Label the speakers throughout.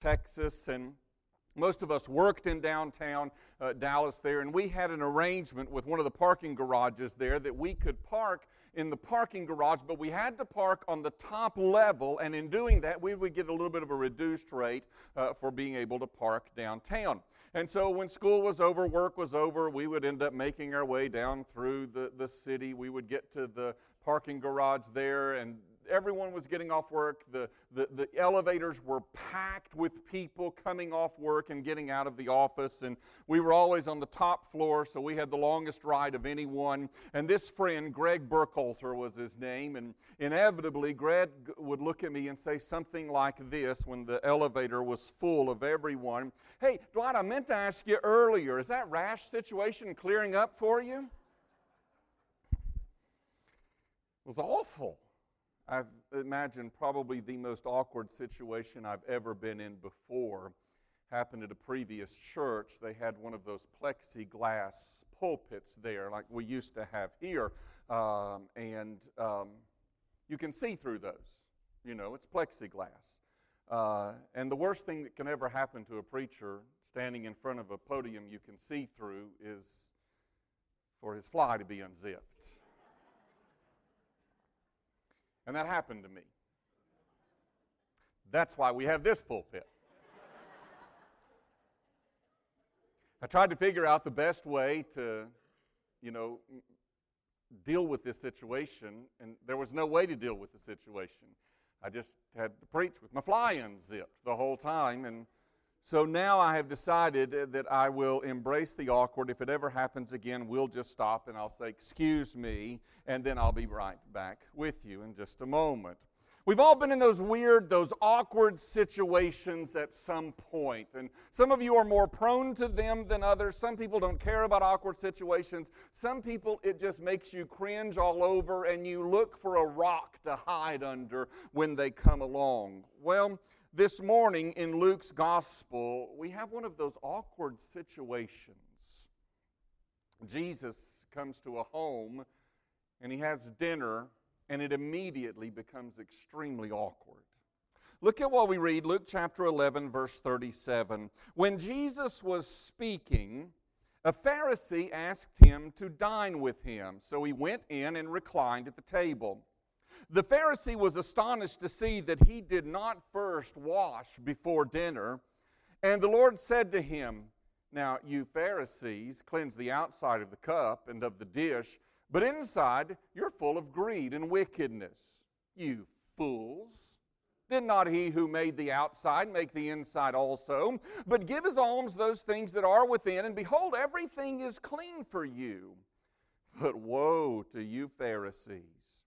Speaker 1: Texas, and most of us worked in downtown uh, Dallas there, and we had an arrangement with one of the parking garages there that we could park in the parking garage, but we had to park on the top level, and in doing that, we would get a little bit of a reduced rate uh, for being able to park downtown. And so when school was over, work was over, we would end up making our way down through the, the city. We would get to the parking garage there, and everyone was getting off work. The, the, the elevators were packed with people coming off work and getting out of the office. And we were always on the top floor, so we had the longest ride of anyone. And this friend, Greg Burkhalter was his name. And inevitably, Greg would look at me and say something like this when the elevator was full of everyone Hey, Dwight, I meant to ask you earlier, is that rash situation clearing up for you? It was awful. I imagine probably the most awkward situation I've ever been in before happened at a previous church. They had one of those plexiglass pulpits there, like we used to have here, um, and um, you can see through those. You know, it's plexiglass. Uh, and the worst thing that can ever happen to a preacher standing in front of a podium you can see through is for his fly to be unzipped. And that happened to me. That's why we have this pulpit. I tried to figure out the best way to, you know, deal with this situation, and there was no way to deal with the situation. I just had to preach with my fly unzipped the whole time, and so now I have decided that I will embrace the awkward. If it ever happens again, we'll just stop and I'll say, Excuse me, and then I'll be right back with you in just a moment. We've all been in those weird, those awkward situations at some point. And some of you are more prone to them than others. Some people don't care about awkward situations. Some people, it just makes you cringe all over and you look for a rock to hide under when they come along. Well, this morning in Luke's gospel, we have one of those awkward situations. Jesus comes to a home and he has dinner, and it immediately becomes extremely awkward. Look at what we read, Luke chapter 11, verse 37. When Jesus was speaking, a Pharisee asked him to dine with him. So he went in and reclined at the table. The Pharisee was astonished to see that he did not first wash before dinner. And the Lord said to him, Now, you Pharisees cleanse the outside of the cup and of the dish, but inside you're full of greed and wickedness. You fools. Did not he who made the outside make the inside also? But give as alms those things that are within, and behold, everything is clean for you. But woe to you, Pharisees!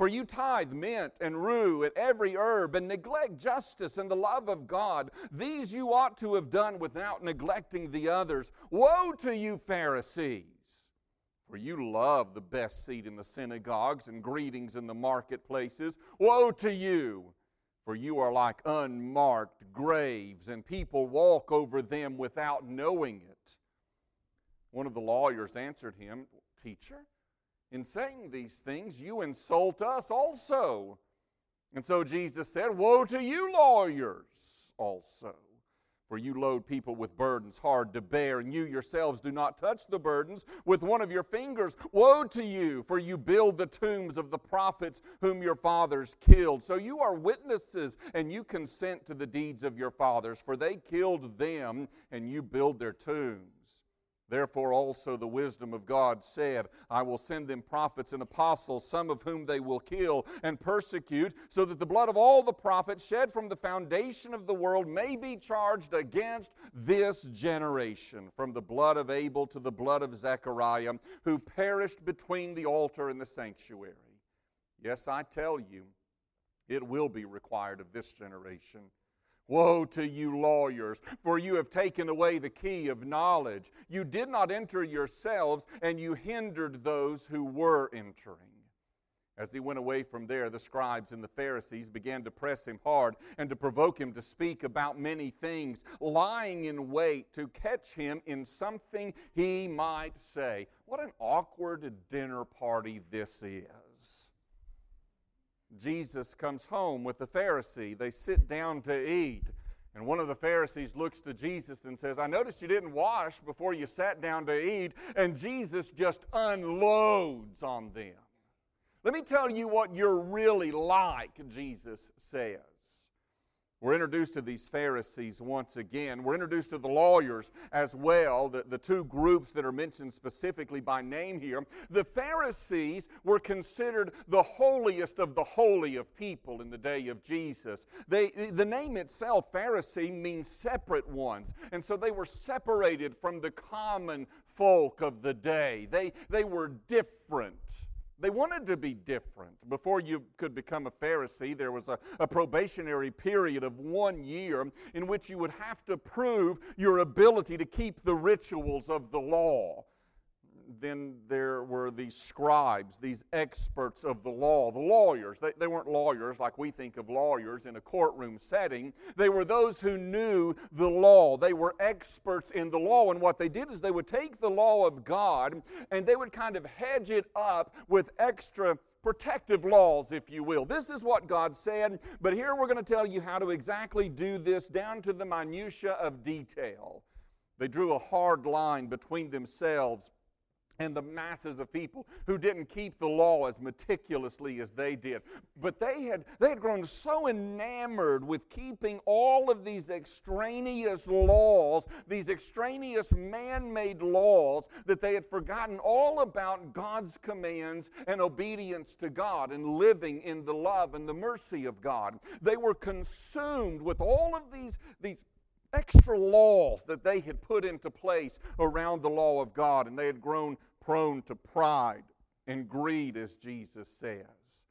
Speaker 1: For you tithe mint and rue and every herb and neglect justice and the love of God. These you ought to have done without neglecting the others. Woe to you, Pharisees! For you love the best seat in the synagogues and greetings in the marketplaces. Woe to you! For you are like unmarked graves, and people walk over them without knowing it. One of the lawyers answered him, Teacher, in saying these things, you insult us also. And so Jesus said, Woe to you, lawyers, also. For you load people with burdens hard to bear, and you yourselves do not touch the burdens with one of your fingers. Woe to you, for you build the tombs of the prophets whom your fathers killed. So you are witnesses, and you consent to the deeds of your fathers, for they killed them, and you build their tombs. Therefore, also the wisdom of God said, I will send them prophets and apostles, some of whom they will kill and persecute, so that the blood of all the prophets shed from the foundation of the world may be charged against this generation, from the blood of Abel to the blood of Zechariah, who perished between the altar and the sanctuary. Yes, I tell you, it will be required of this generation. Woe to you, lawyers, for you have taken away the key of knowledge. You did not enter yourselves, and you hindered those who were entering. As he went away from there, the scribes and the Pharisees began to press him hard and to provoke him to speak about many things, lying in wait to catch him in something he might say. What an awkward dinner party this is. Jesus comes home with the Pharisee. They sit down to eat. And one of the Pharisees looks to Jesus and says, I noticed you didn't wash before you sat down to eat. And Jesus just unloads on them. Let me tell you what you're really like, Jesus says. We're introduced to these Pharisees once again. We're introduced to the lawyers as well, the, the two groups that are mentioned specifically by name here. The Pharisees were considered the holiest of the holy of people in the day of Jesus. They, the name itself, Pharisee, means separate ones. And so they were separated from the common folk of the day. They, they were different. They wanted to be different. Before you could become a Pharisee, there was a, a, probationary period of one year in which you would have to prove your ability to keep the rituals of the law then there were these scribes, these experts of the law, the lawyers. They, they weren't lawyers like we think of lawyers in a courtroom setting. They were those who knew the law. They were experts in the law. And what they did is they would take the law of God and they would kind of hedge it up with extra protective laws, if you will. This is what God said, but here we're going to tell you how to exactly do this down to the minutiae of detail. They drew a hard line between themselves and the masses of people who didn't keep the law as meticulously as they did. But they had, they had grown so enamored with keeping all of these extraneous laws, these extraneous man made laws, that they had forgotten all about God's commands and obedience to God and living in the love and the mercy of God. They were consumed with all of these, these extra laws that they had put into place around the law of God, and they had grown prone to pride and greed, as Jesus says.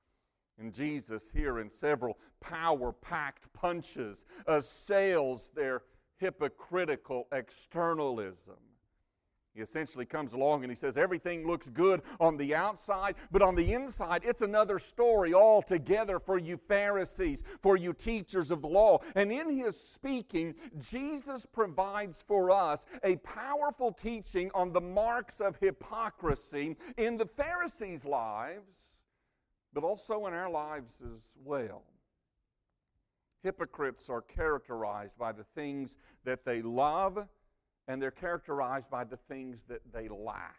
Speaker 1: And Jesus, here in several power packed punches, assails their hypocritical externalism. He essentially comes along and he says, Everything looks good on the outside, but on the inside, it's another story altogether for you Pharisees, for you teachers of the law. And in his speaking, Jesus provides for us a powerful teaching on the marks of hypocrisy in the Pharisees' lives, but also in our lives as well. Hypocrites are characterized by the things that they love and they're characterized by the things that they lack.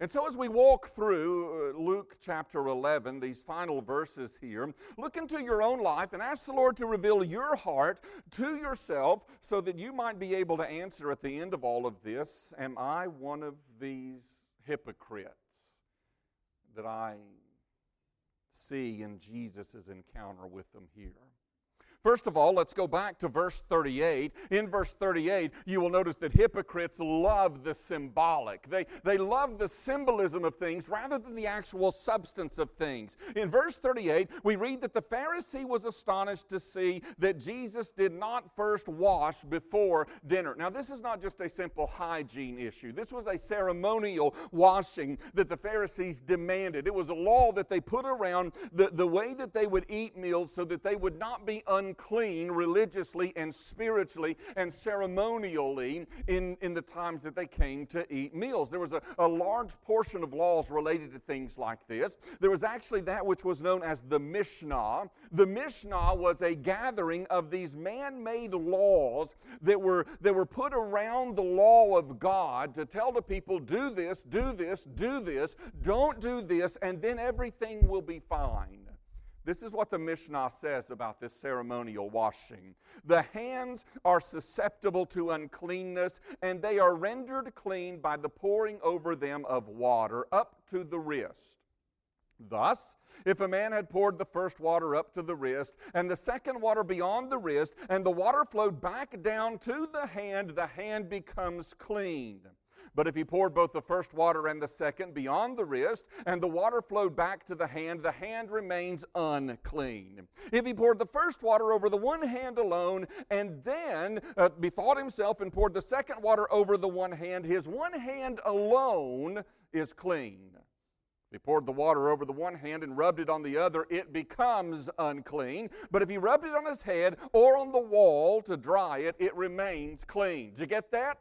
Speaker 1: And so, as we walk through uh, Luke chapter 11, these final verses here, look into your own life and ask the Lord to reveal your heart to yourself so that you might be able to answer at the end of all of this Am I one of these hypocrites that I see in Jesus' encounter with them here? First of all, let's go back to verse 38. In verse 38, you will notice that hypocrites love the symbolic. They, they love the symbolism of things rather than the actual substance of things. In verse 38, we read that the Pharisee was astonished to see that Jesus did not first wash before dinner. Now, this is not just a simple hygiene issue, this was a ceremonial washing that the Pharisees demanded. It was a law that they put around the, the way that they would eat meals so that they would not be unclean unclean religiously and spiritually and ceremonially in, in the times that they came to eat meals. There was a, a large portion of laws related to things like this. There was actually that which was known as the Mishnah. The Mishnah was a gathering of these man made laws that were, that were put around the law of God to tell the people, do this, do this, do this, don't do this, and then everything will be fine. This is what the Mishnah says about this ceremonial washing. The hands are susceptible to uncleanness, and they are rendered clean by the pouring over them of water up to the wrist. Thus, if a man had poured the first water up to the wrist, and the second water beyond the wrist, and the water flowed back down to the hand, the hand becomes clean. But if he poured both the first water and the second beyond the wrist, and the water flowed back to the hand, the hand remains unclean. If he poured the first water over the one hand alone, and then uh, bethought himself and poured the second water over the one hand, his one hand alone is clean. If he poured the water over the one hand and rubbed it on the other, it becomes unclean. But if he rubbed it on his head or on the wall to dry it, it remains clean. Did you get that?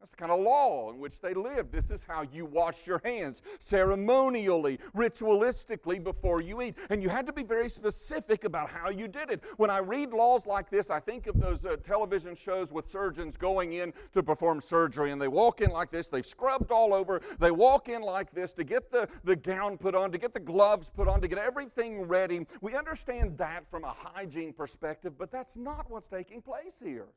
Speaker 1: That's the kind of law in which they lived. This is how you wash your hands ceremonially, ritualistically before you eat. And you had to be very specific about how you did it. When I read laws like this, I think of those uh, television shows with surgeons going in to perform surgery and they walk in like this. They've scrubbed all over. They walk in like this to get the, the gown put on, to get the gloves put on, to get everything ready. We understand that from a hygiene perspective, but that's not what's taking place here.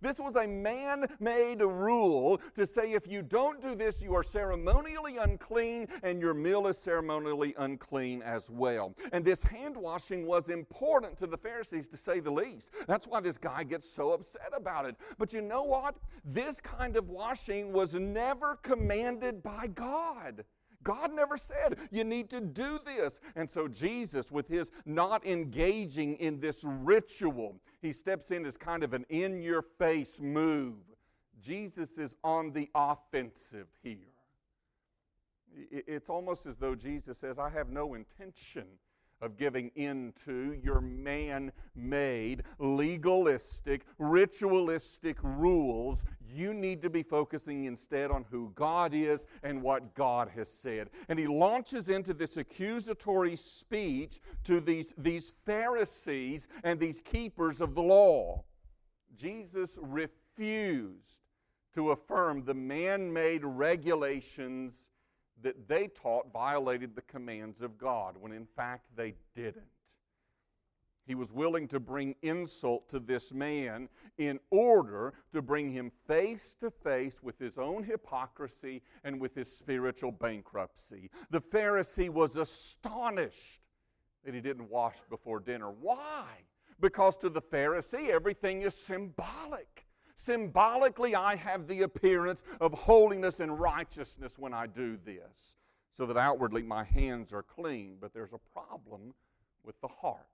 Speaker 1: This was a man made rule to say if you don't do this, you are ceremonially unclean and your meal is ceremonially unclean as well. And this hand washing was important to the Pharisees to say the least. That's why this guy gets so upset about it. But you know what? This kind of washing was never commanded by God. God never said you need to do this. And so Jesus, with his not engaging in this ritual, he steps in as kind of an in your face move. Jesus is on the offensive here. It's almost as though Jesus says, I have no intention of giving in to your man made, legalistic, ritualistic rules. You need to be focusing instead on who God is and what God has said. And he launches into this accusatory speech to these, these Pharisees and these keepers of the law. Jesus refused to affirm the man made regulations that they taught violated the commands of God, when in fact they didn't. He was willing to bring insult to this man in order to bring him face to face with his own hypocrisy and with his spiritual bankruptcy. The Pharisee was astonished that he didn't wash before dinner. Why? Because to the Pharisee, everything is symbolic. Symbolically, I have the appearance of holiness and righteousness when I do this, so that outwardly my hands are clean. But there's a problem with the heart.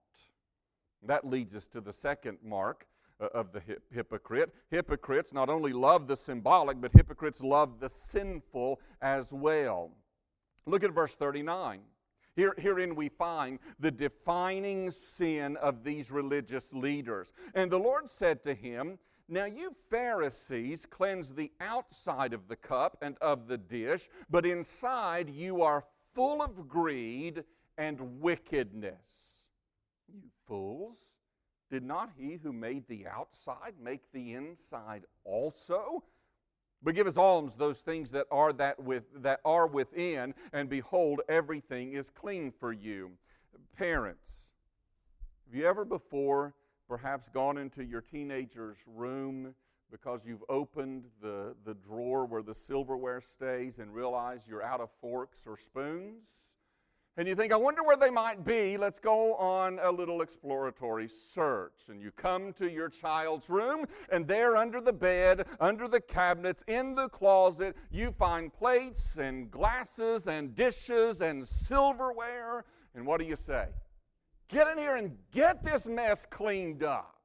Speaker 1: That leads us to the second mark uh, of the hypocrite. Hypocrites not only love the symbolic, but hypocrites love the sinful as well. Look at verse 39. Here, herein we find the defining sin of these religious leaders. And the Lord said to him, now, you Pharisees cleanse the outside of the cup and of the dish, but inside you are full of greed and wickedness. You fools, did not he who made the outside make the inside also? But give as alms those things that are that with that are within, and behold, everything is clean for you. Parents, have you ever before perhaps gone into your teenager's room because you've opened the, the drawer where the silverware stays and realize you're out of forks or spoons. And you think, I wonder where they might be. Let's go on a little exploratory search. And you come to your child's room, and there under the bed, under the cabinets, in the closet, you find plates and glasses and dishes and silverware. And what do you say? Get in here and get this mess cleaned up.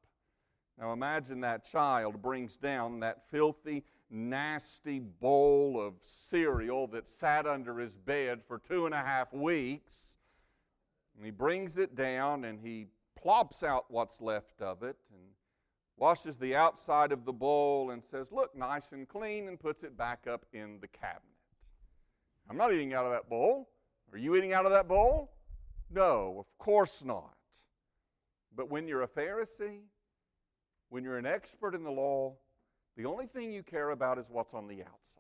Speaker 1: Now imagine that child brings down that filthy, nasty bowl of cereal that sat under his bed for two and a half weeks. And he brings it down and he plops out what's left of it and washes the outside of the bowl and says, Look, nice and clean, and puts it back up in the cabinet. I'm not eating out of that bowl. Are you eating out of that bowl? No, of course not. But when you're a Pharisee, when you're an expert in the law, the only thing you care about is what's on the outside.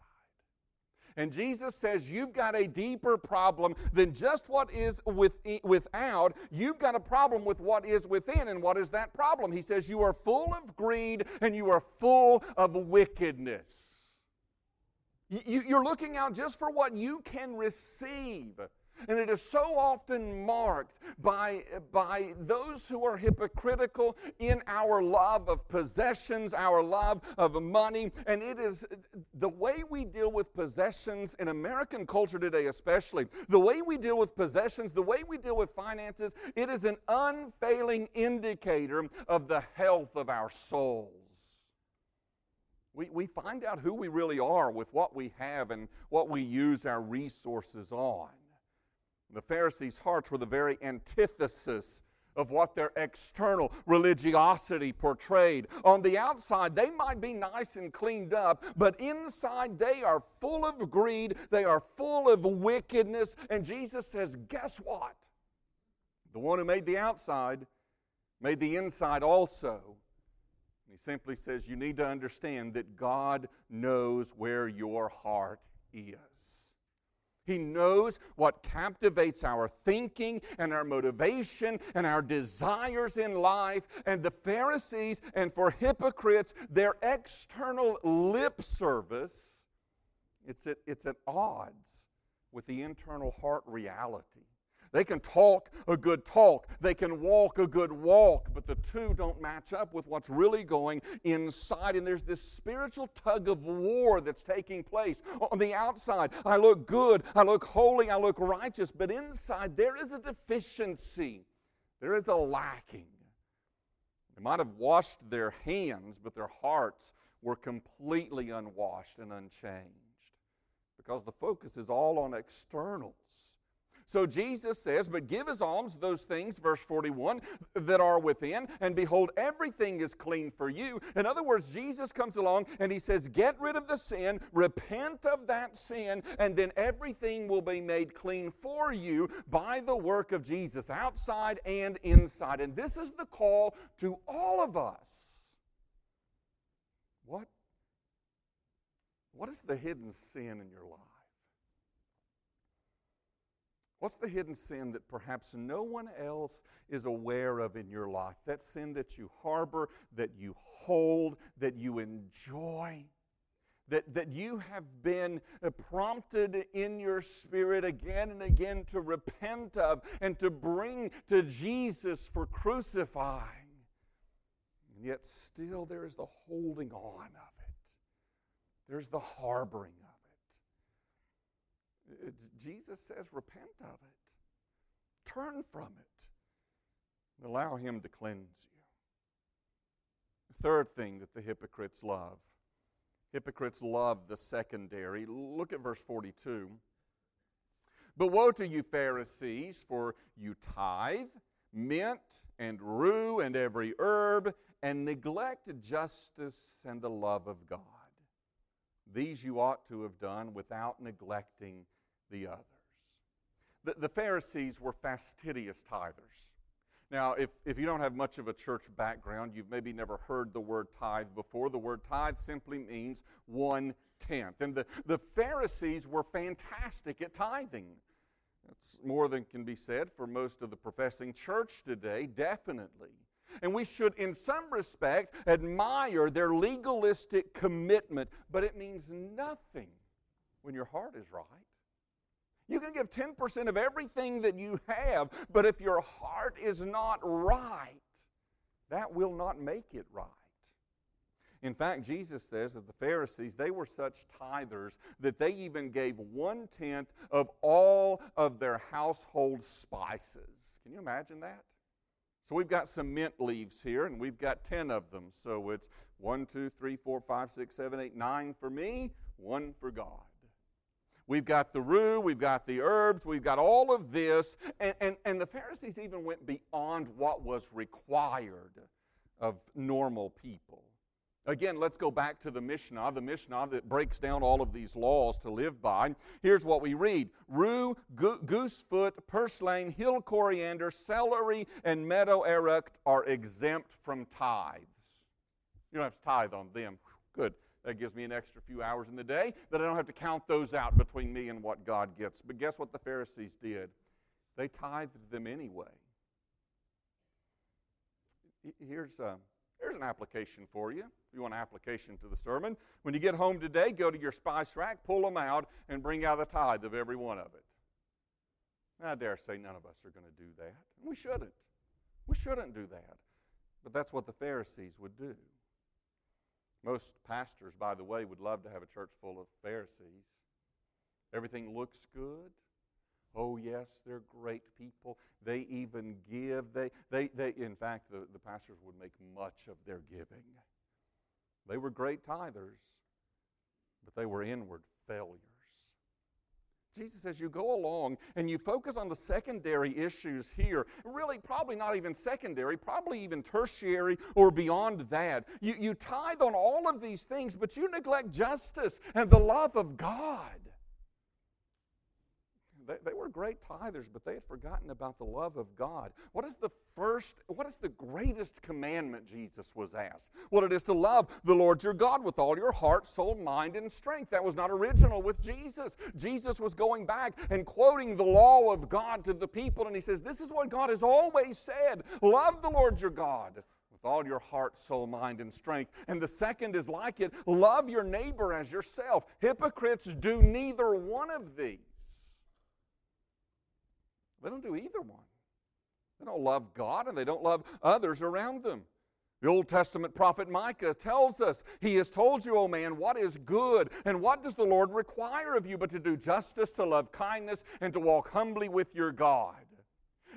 Speaker 1: And Jesus says you've got a deeper problem than just what is with, without. You've got a problem with what is within. And what is that problem? He says you are full of greed and you are full of wickedness. You're looking out just for what you can receive. And it is so often marked by, by those who are hypocritical in our love of possessions, our love of money. And it is the way we deal with possessions in American culture today, especially, the way we deal with possessions, the way we deal with finances, it is an unfailing indicator of the health of our souls. We, we find out who we really are with what we have and what we use our resources on. The Pharisees' hearts were the very antithesis of what their external religiosity portrayed. On the outside, they might be nice and cleaned up, but inside they are full of greed, they are full of wickedness. And Jesus says, Guess what? The one who made the outside made the inside also. He simply says, You need to understand that God knows where your heart is. He knows what captivates our thinking and our motivation and our desires in life. And the Pharisees and for hypocrites, their external lip service, it's at, it's at odds with the internal heart reality. They can talk a good talk, they can walk a good walk, but the two don't match up with what's really going inside. And there's this spiritual tug of war that's taking place. On the outside, I look good, I look holy, I look righteous, but inside there is a deficiency, there is a lacking. They might have washed their hands, but their hearts were completely unwashed and unchanged because the focus is all on externals. So Jesus says, But give as alms those things, verse 41, that are within, and behold, everything is clean for you. In other words, Jesus comes along and he says, Get rid of the sin, repent of that sin, and then everything will be made clean for you by the work of Jesus, outside and inside. And this is the call to all of us. What? What is the hidden sin in your life? What's the hidden sin that perhaps no one else is aware of in your life? That sin that you harbor, that you hold, that you enjoy, that, that you have been uh, prompted in your spirit again and again to repent of and to bring to Jesus for crucifying. And yet, still, there is the holding on of it, there's the harboring of it. Jesus says, repent of it, turn from it, allow Him to cleanse you. The third thing that the hypocrites love hypocrites love the secondary. Look at verse 42. But woe to you, Pharisees, for you tithe, mint, and rue, and every herb, and neglect justice and the love of God. These you ought to have done without neglecting the others. The, the Pharisees were fastidious tithers. Now, if, if you don't have much of a church background, you've maybe never heard the word tithe before. The word tithe simply means one tenth. And the, the Pharisees were fantastic at tithing. That's more than can be said for most of the professing church today, definitely. And we should, in some respect, admire their legalistic commitment, but it means nothing when your heart is right. You can give 10% of everything that you have, but if your heart is not right, that will not make it right. In fact, Jesus says that the Pharisees, they were such tithers that they even gave one tenth of all of their household spices. Can you imagine that? So we've got some mint leaves here, and we've got 10 of them. So it's one, two, three, four, five, six, seven, eight, nine for me, one for God. We've got the rue, we've got the herbs, we've got all of this. And, and, and the Pharisees even went beyond what was required of normal people. Again, let's go back to the Mishnah, the Mishnah that breaks down all of these laws to live by. Here's what we read Rue, go- goosefoot, purslane, hill coriander, celery, and meadow eruca are exempt from tithes. You don't have to tithe on them. Good. That gives me an extra few hours in the day that I don't have to count those out between me and what God gets. But guess what the Pharisees did? They tithed them anyway. Here's, uh, here's an application for you. If you want an application to the sermon, when you get home today, go to your spice rack, pull them out, and bring out a tithe of every one of it. I dare say none of us are going to do that. We shouldn't. We shouldn't do that. But that's what the Pharisees would do. Most pastors, by the way, would love to have a church full of Pharisees. Everything looks good. Oh, yes, they're great people. They even give. They, they, they, in fact, the, the pastors would make much of their giving. They were great tithers, but they were inward failures. Jesus says you go along and you focus on the secondary issues here. Really, probably not even secondary, probably even tertiary or beyond that. You, you tithe on all of these things, but you neglect justice and the love of God. They, they were great tithers, but they had forgotten about the love of God. What is the first, what is the greatest commandment Jesus was asked? Well, it is to love the Lord your God with all your heart, soul, mind, and strength. That was not original with Jesus. Jesus was going back and quoting the law of God to the people, and he says, This is what God has always said love the Lord your God with all your heart, soul, mind, and strength. And the second is like it love your neighbor as yourself. Hypocrites do neither one of these. They don't do either one. They don't love God and they don't love others around them. The Old Testament prophet Micah tells us, He has told you, O man, what is good, and what does the Lord require of you but to do justice, to love kindness, and to walk humbly with your God.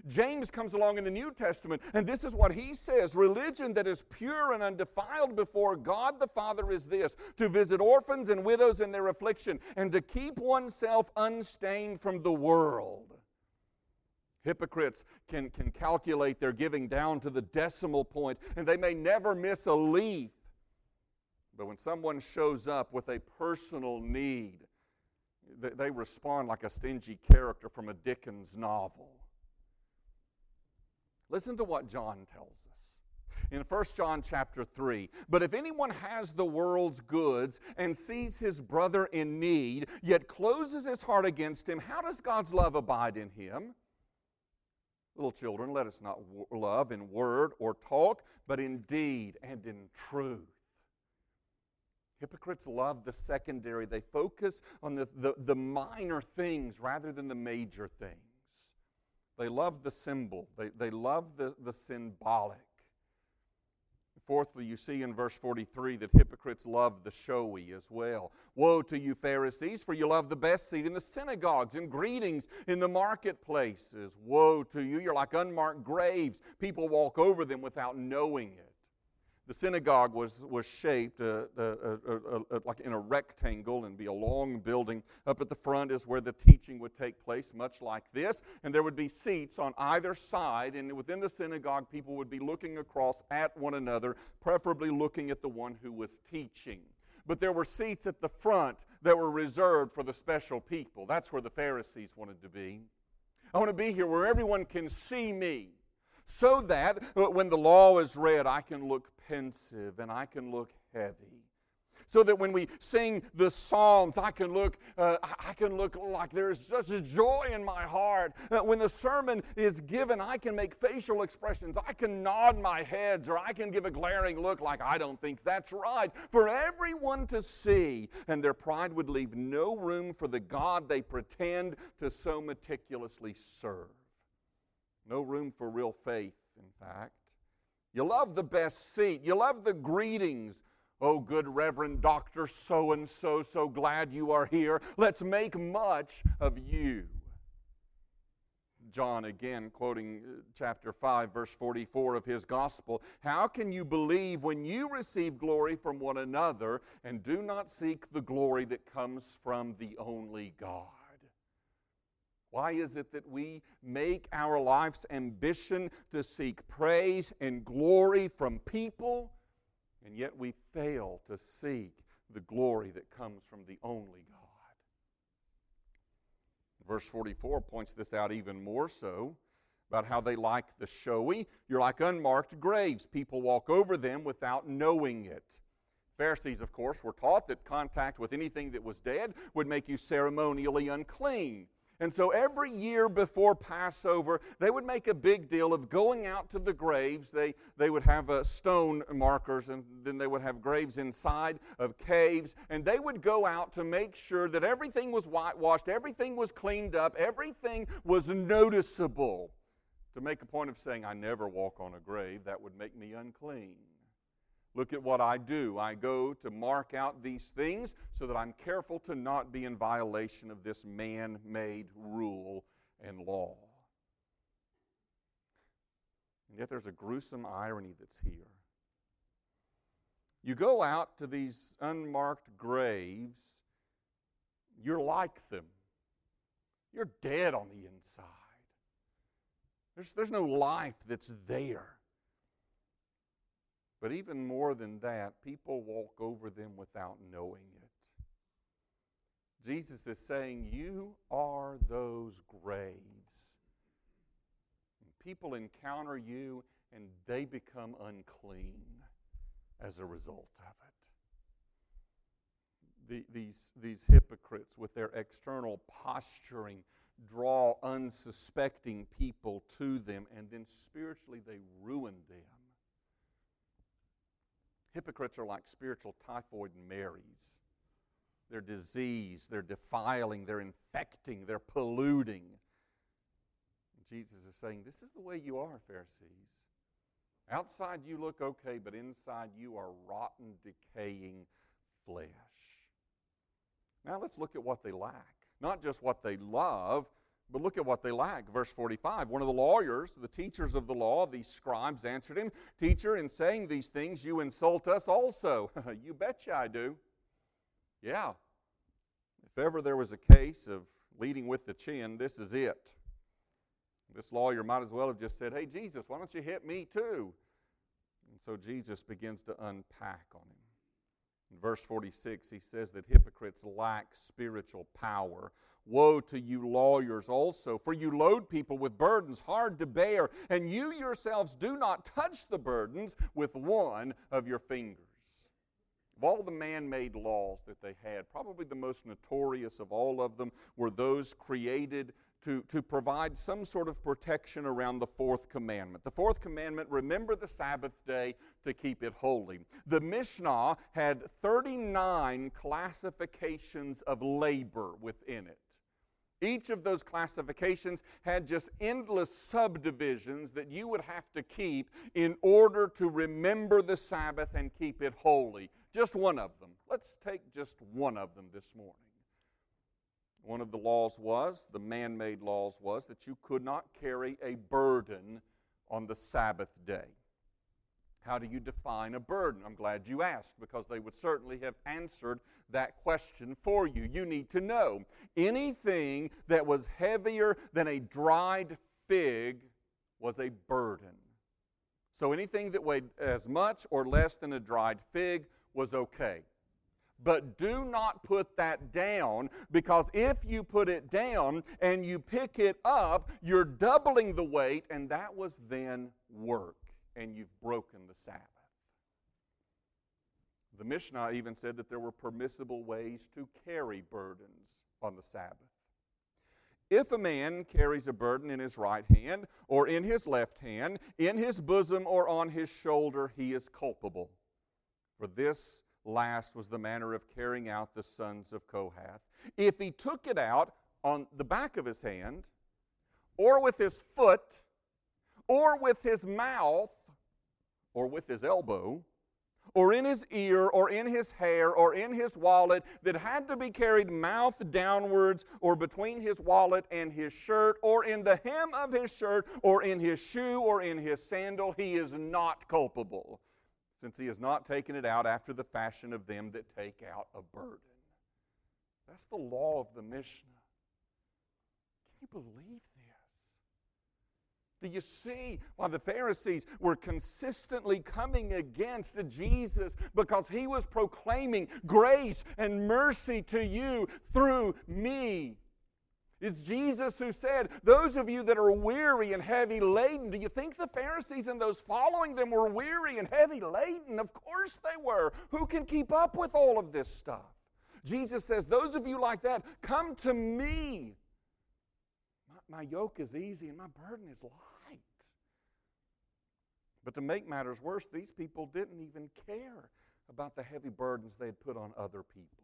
Speaker 1: James comes along in the New Testament, and this is what he says Religion that is pure and undefiled before God the Father is this to visit orphans and widows in their affliction, and to keep oneself unstained from the world. Hypocrites can, can calculate their giving down to the decimal point, and they may never miss a leaf. But when someone shows up with a personal need, they, they respond like a stingy character from a Dickens novel. Listen to what John tells us in 1 John chapter 3. But if anyone has the world's goods and sees his brother in need, yet closes his heart against him, how does God's love abide in him? Little children, let us not love in word or talk, but in deed and in truth. Hypocrites love the secondary. They focus on the, the, the, minor things rather than the major things. They love the symbol, they, they love the, the symbolic. Fourthly, you see in verse 43 that hypocrites love the showy as well. Woe to you, Pharisees, for you love the best seat in the synagogues and greetings in the marketplaces. Woe to you, you're like unmarked graves. People walk over them without knowing it. The synagogue was, was shaped uh, uh, uh, uh, like in a rectangle and be a long building. Up at the front is where the teaching would take place, much like this. And there would be seats on either side. And within the synagogue, people would be looking across at one another, preferably looking at the one who was teaching. But there were seats at the front that were reserved for the special people. That's where the Pharisees wanted to be. I want to be here where everyone can see me so that when the law is read, I can look pensive and I can look heavy. So that when we sing the Psalms, I can look, uh, I can look like there is such a joy in my heart. Uh, when the sermon is given, I can make facial expressions. I can nod my heads, or I can give a glaring look like I don't think that's right for everyone to see. And their pride would leave no room for the God they pretend to so meticulously serve. No room for real faith, in fact. You love the best seat. You love the greetings. Oh, good Reverend Doctor so and so, so glad you are here. Let's make much of you. John, again, quoting uh, chapter 5, verse 44 of his gospel How can you believe when you receive glory from one another and do not seek the glory that comes from the only God? Why is it that we make our life's ambition to seek praise and glory from people, and yet we fail to seek the glory that comes from the only God? Verse 44 points this out even more so about how they like the showy. You're like unmarked graves. People walk over them without knowing it. Pharisees, of course, were taught that contact with anything that was dead would make you ceremonially unclean. And so every year before Passover, they would make a big deal of going out to the graves. They, they would have uh, stone markers, and then they would have graves inside of caves. And they would go out to make sure that everything was whitewashed, everything was cleaned up, everything was noticeable. To make a point of saying, I never walk on a grave, that would make me unclean. Look at what I do. I go to mark out these things so that I'm careful to not be in violation of this man made rule and law. And yet there's a gruesome irony that's here. You go out to these unmarked graves, you're like them. You're dead on the inside. There's, there's no life that's there. But even more than that, people walk over them without knowing it. Jesus is saying, You are those graves. People encounter you and they become unclean as a result of it. The, these, these hypocrites, with their external posturing, draw unsuspecting people to them, and then spiritually they ruin them. Hypocrites are like spiritual typhoid Marys. They're diseased, they're defiling, they're infecting, they're polluting. Jesus is saying, This is the way you are, Pharisees. Outside you look okay, but inside you are rotten, decaying flesh. Now let's look at what they lack. Not just what they love, but look at what they lack. Verse 45 One of the lawyers, the teachers of the law, these scribes answered him, Teacher, in saying these things, you insult us also. you betcha I do. Yeah. If ever there was a case of leading with the chin, this is it. This lawyer might as well have just said, Hey, Jesus, why don't you hit me too? And so Jesus begins to unpack on him. Verse 46, he says that hypocrites lack spiritual power. Woe to you, lawyers, also, for you load people with burdens hard to bear, and you yourselves do not touch the burdens with one of your fingers. Of all the man made laws that they had, probably the most notorious of all of them were those created to, to provide some sort of protection around the fourth commandment. The fourth commandment, remember the Sabbath day to keep it holy. The Mishnah had 39 classifications of labor within it. Each of those classifications had just endless subdivisions that you would have to keep in order to remember the Sabbath and keep it holy. Just one of them. Let's take just one of them this morning. One of the laws was, the man made laws was, that you could not carry a burden on the Sabbath day. How do you define a burden? I'm glad you asked because they would certainly have answered that question for you. You need to know anything that was heavier than a dried fig was a burden. So anything that weighed as much or less than a dried fig was okay. But do not put that down because if you put it down and you pick it up, you're doubling the weight, and that was then work, and you've broken the Sabbath. The Mishnah even said that there were permissible ways to carry burdens on the Sabbath. If a man carries a burden in his right hand or in his left hand, in his bosom or on his shoulder, he is culpable. For this last was the manner of carrying out the sons of Kohath. If he took it out on the back of his hand, or with his foot, or with his mouth, or with his elbow, or in his ear, or in his hair, or in his wallet that had to be carried mouth downwards, or between his wallet and his shirt, or in the hem of his shirt, or in his shoe, or in his sandal, he is not culpable since he has not taken it out after the fashion of them that take out a burden. That's the law of the Mishnah. Can you believe this? Do you see why the Pharisees were consistently coming against Jesus because he was proclaiming grace and mercy to you through me? It's Jesus who said, Those of you that are weary and heavy laden, do you think the Pharisees and those following them were weary and heavy laden? Of course they were. Who can keep up with all of this stuff? Jesus says, Those of you like that, come to me. My, my yoke is easy and my burden is light. But to make matters worse, these people didn't even care about the heavy burdens they'd put on other people.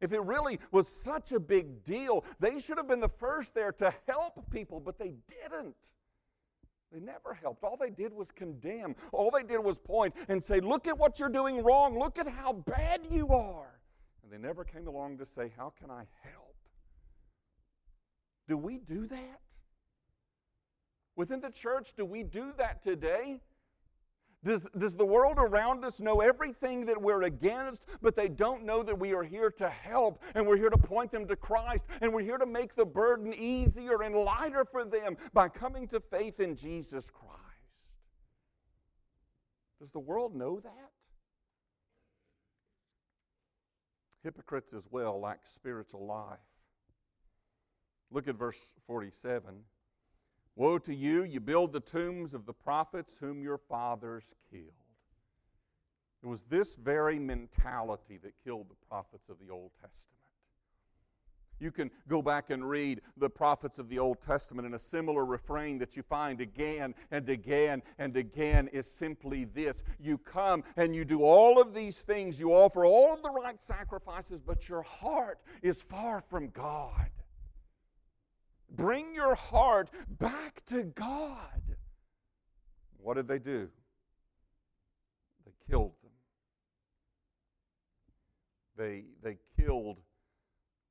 Speaker 1: If it really was such a big deal, they should have been the first there to help people, but they didn't. They never helped. All they did was condemn. All they did was point and say, Look at what you're doing wrong. Look at how bad you are. And they never came along to say, How can I help? Do we do that? Within the church, do we do that today? Does, does the world around us know everything that we're against, but they don't know that we are here to help and we're here to point them to Christ and we're here to make the burden easier and lighter for them by coming to faith in Jesus Christ? Does the world know that? Hypocrites as well lack spiritual life. Look at verse 47. Woe to you, you build the tombs of the prophets whom your fathers killed. It was this very mentality that killed the prophets of the Old Testament. You can go back and read the prophets of the Old Testament, and a similar refrain that you find again and again and again is simply this You come and you do all of these things, you offer all of the right sacrifices, but your heart is far from God. Bring your heart back to God. What did they do? They killed them. They, they killed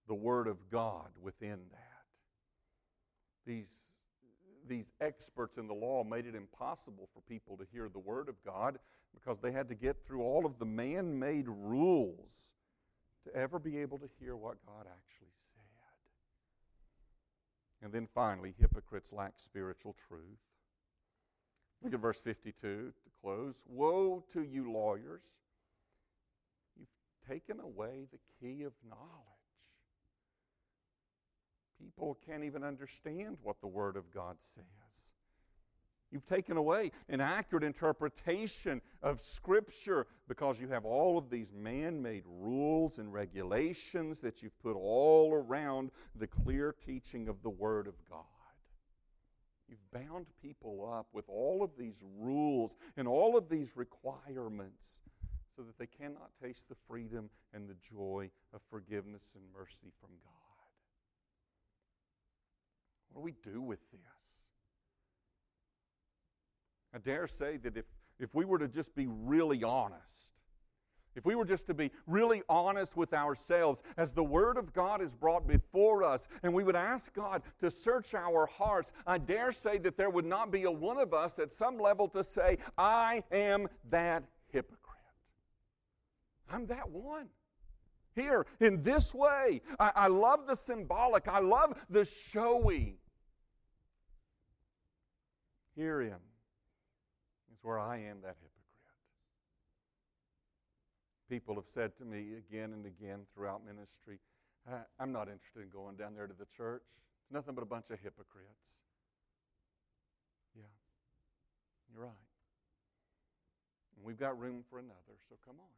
Speaker 1: the Word of God within that. These, these experts in the law made it impossible for people to hear the Word of God because they had to get through all of the man made rules to ever be able to hear what God actually said. And then finally, hypocrites lack spiritual truth. Look at verse 52 to close. Woe to you, lawyers! You've taken away the key of knowledge. People can't even understand what the Word of God says. You've taken away an accurate interpretation of Scripture because you have all of these man made rules and regulations that you've put all around the clear teaching of the Word of God. You've bound people up with all of these rules and all of these requirements so that they cannot taste the freedom and the joy of forgiveness and mercy from God. What do we do with this? I dare say that if, if we were to just be really honest, if we were just to be really honest with ourselves as the Word of God is brought before us, and we would ask God to search our hearts, I dare say that there would not be a one of us at some level to say, I am that hypocrite. I'm that one. Here, in this way, I, I love the symbolic, I love the showy. Herein is where I am that hypocrite. People have said to me again and again throughout ministry, I'm not interested in going down there to the church. It's nothing but a bunch of hypocrites. Yeah, you're right. And we've got room for another, so come on.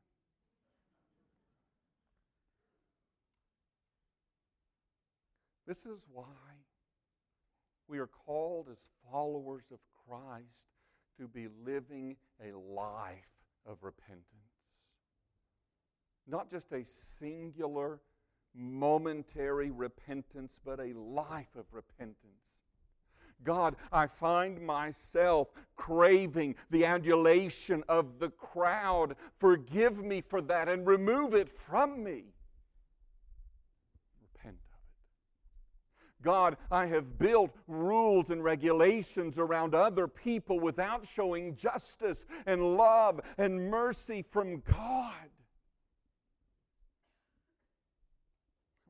Speaker 1: This is why we are called as followers of Christ to be living a life of repentance. Not just a singular, momentary repentance, but a life of repentance. God, I find myself craving the adulation of the crowd. Forgive me for that and remove it from me. God, I have built rules and regulations around other people without showing justice and love and mercy from God.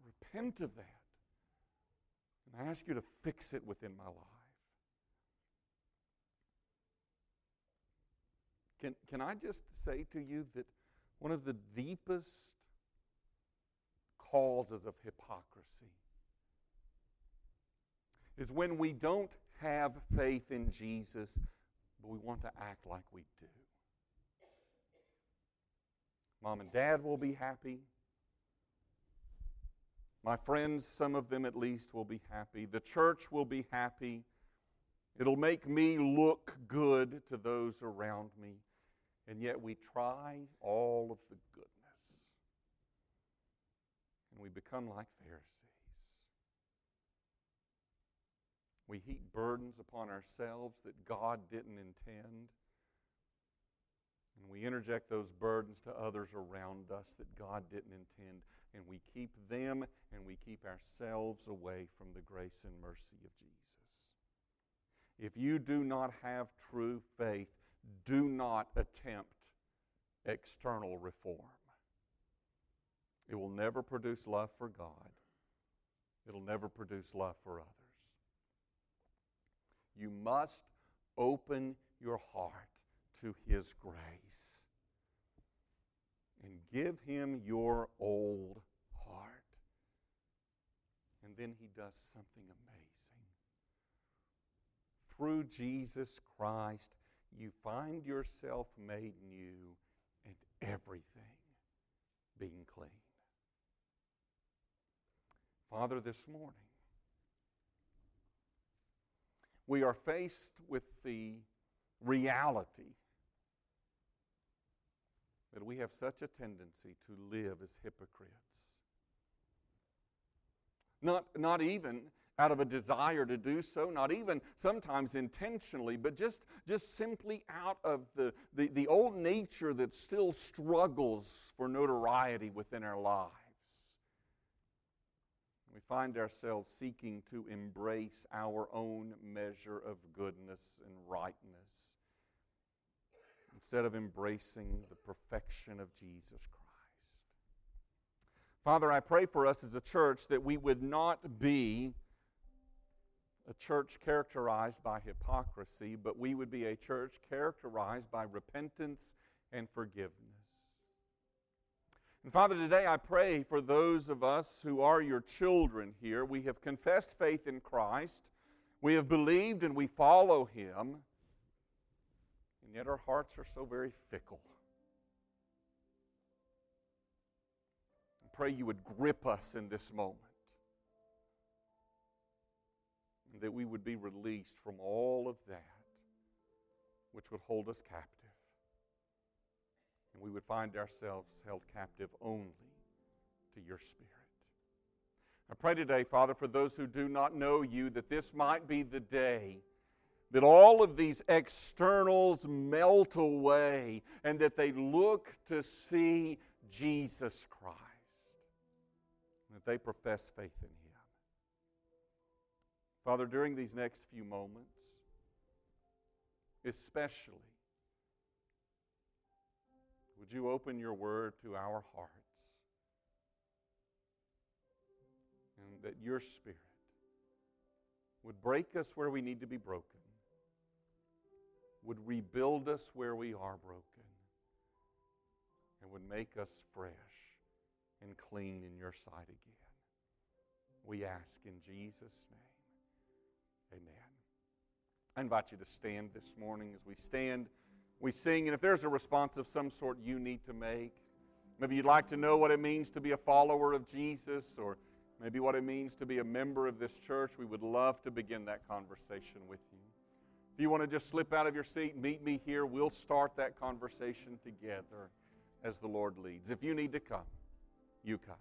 Speaker 1: Repent of that. And I ask you to fix it within my life. Can, can I just say to you that one of the deepest causes of hypocrisy is when we don't have faith in Jesus, but we want to act like we do. Mom and dad will be happy. My friends, some of them at least, will be happy. The church will be happy. It'll make me look good to those around me. And yet we try all of the goodness. And we become like Pharisees. We heap burdens upon ourselves that God didn't intend. And we interject those burdens to others around us that God didn't intend. And we keep them and we keep ourselves away from the grace and mercy of Jesus. If you do not have true faith, do not attempt external reform. It will never produce love for God, it'll never produce love for others. You must open your heart to His grace and give Him your old heart. And then He does something amazing. Through Jesus Christ, you find yourself made new and everything being clean. Father, this morning, we are faced with the reality that we have such a tendency to live as hypocrites. Not, not even out of a desire to do so, not even sometimes intentionally, but just, just simply out of the, the, the old nature that still struggles for notoriety within our lives. We find ourselves seeking to embrace our own measure of goodness and rightness instead of embracing the perfection of Jesus Christ. Father, I pray for us as a church that we would not be a church characterized by hypocrisy, but we would be a church characterized by repentance and forgiveness. And Father, today I pray for those of us who are your children here. We have confessed faith in Christ, we have believed and we follow him, and yet our hearts are so very fickle. I pray you would grip us in this moment that we would be released from all of that which would hold us captive. And we would find ourselves held captive only to your Spirit. I pray today, Father, for those who do not know you, that this might be the day that all of these externals melt away and that they look to see Jesus Christ, that they profess faith in Him. Father, during these next few moments, especially, would you open your word to our hearts and that your spirit would break us where we need to be broken, would rebuild us where we are broken, and would make us fresh and clean in your sight again. We ask in Jesus' name. Amen. I invite you to stand this morning as we stand, we sing, and if there's a response of some sort you need to make, maybe you'd like to know what it means to be a follower of Jesus, or maybe what it means to be a member of this church, we would love to begin that conversation with you. If you want to just slip out of your seat, meet me here. We'll start that conversation together as the Lord leads. If you need to come, you come.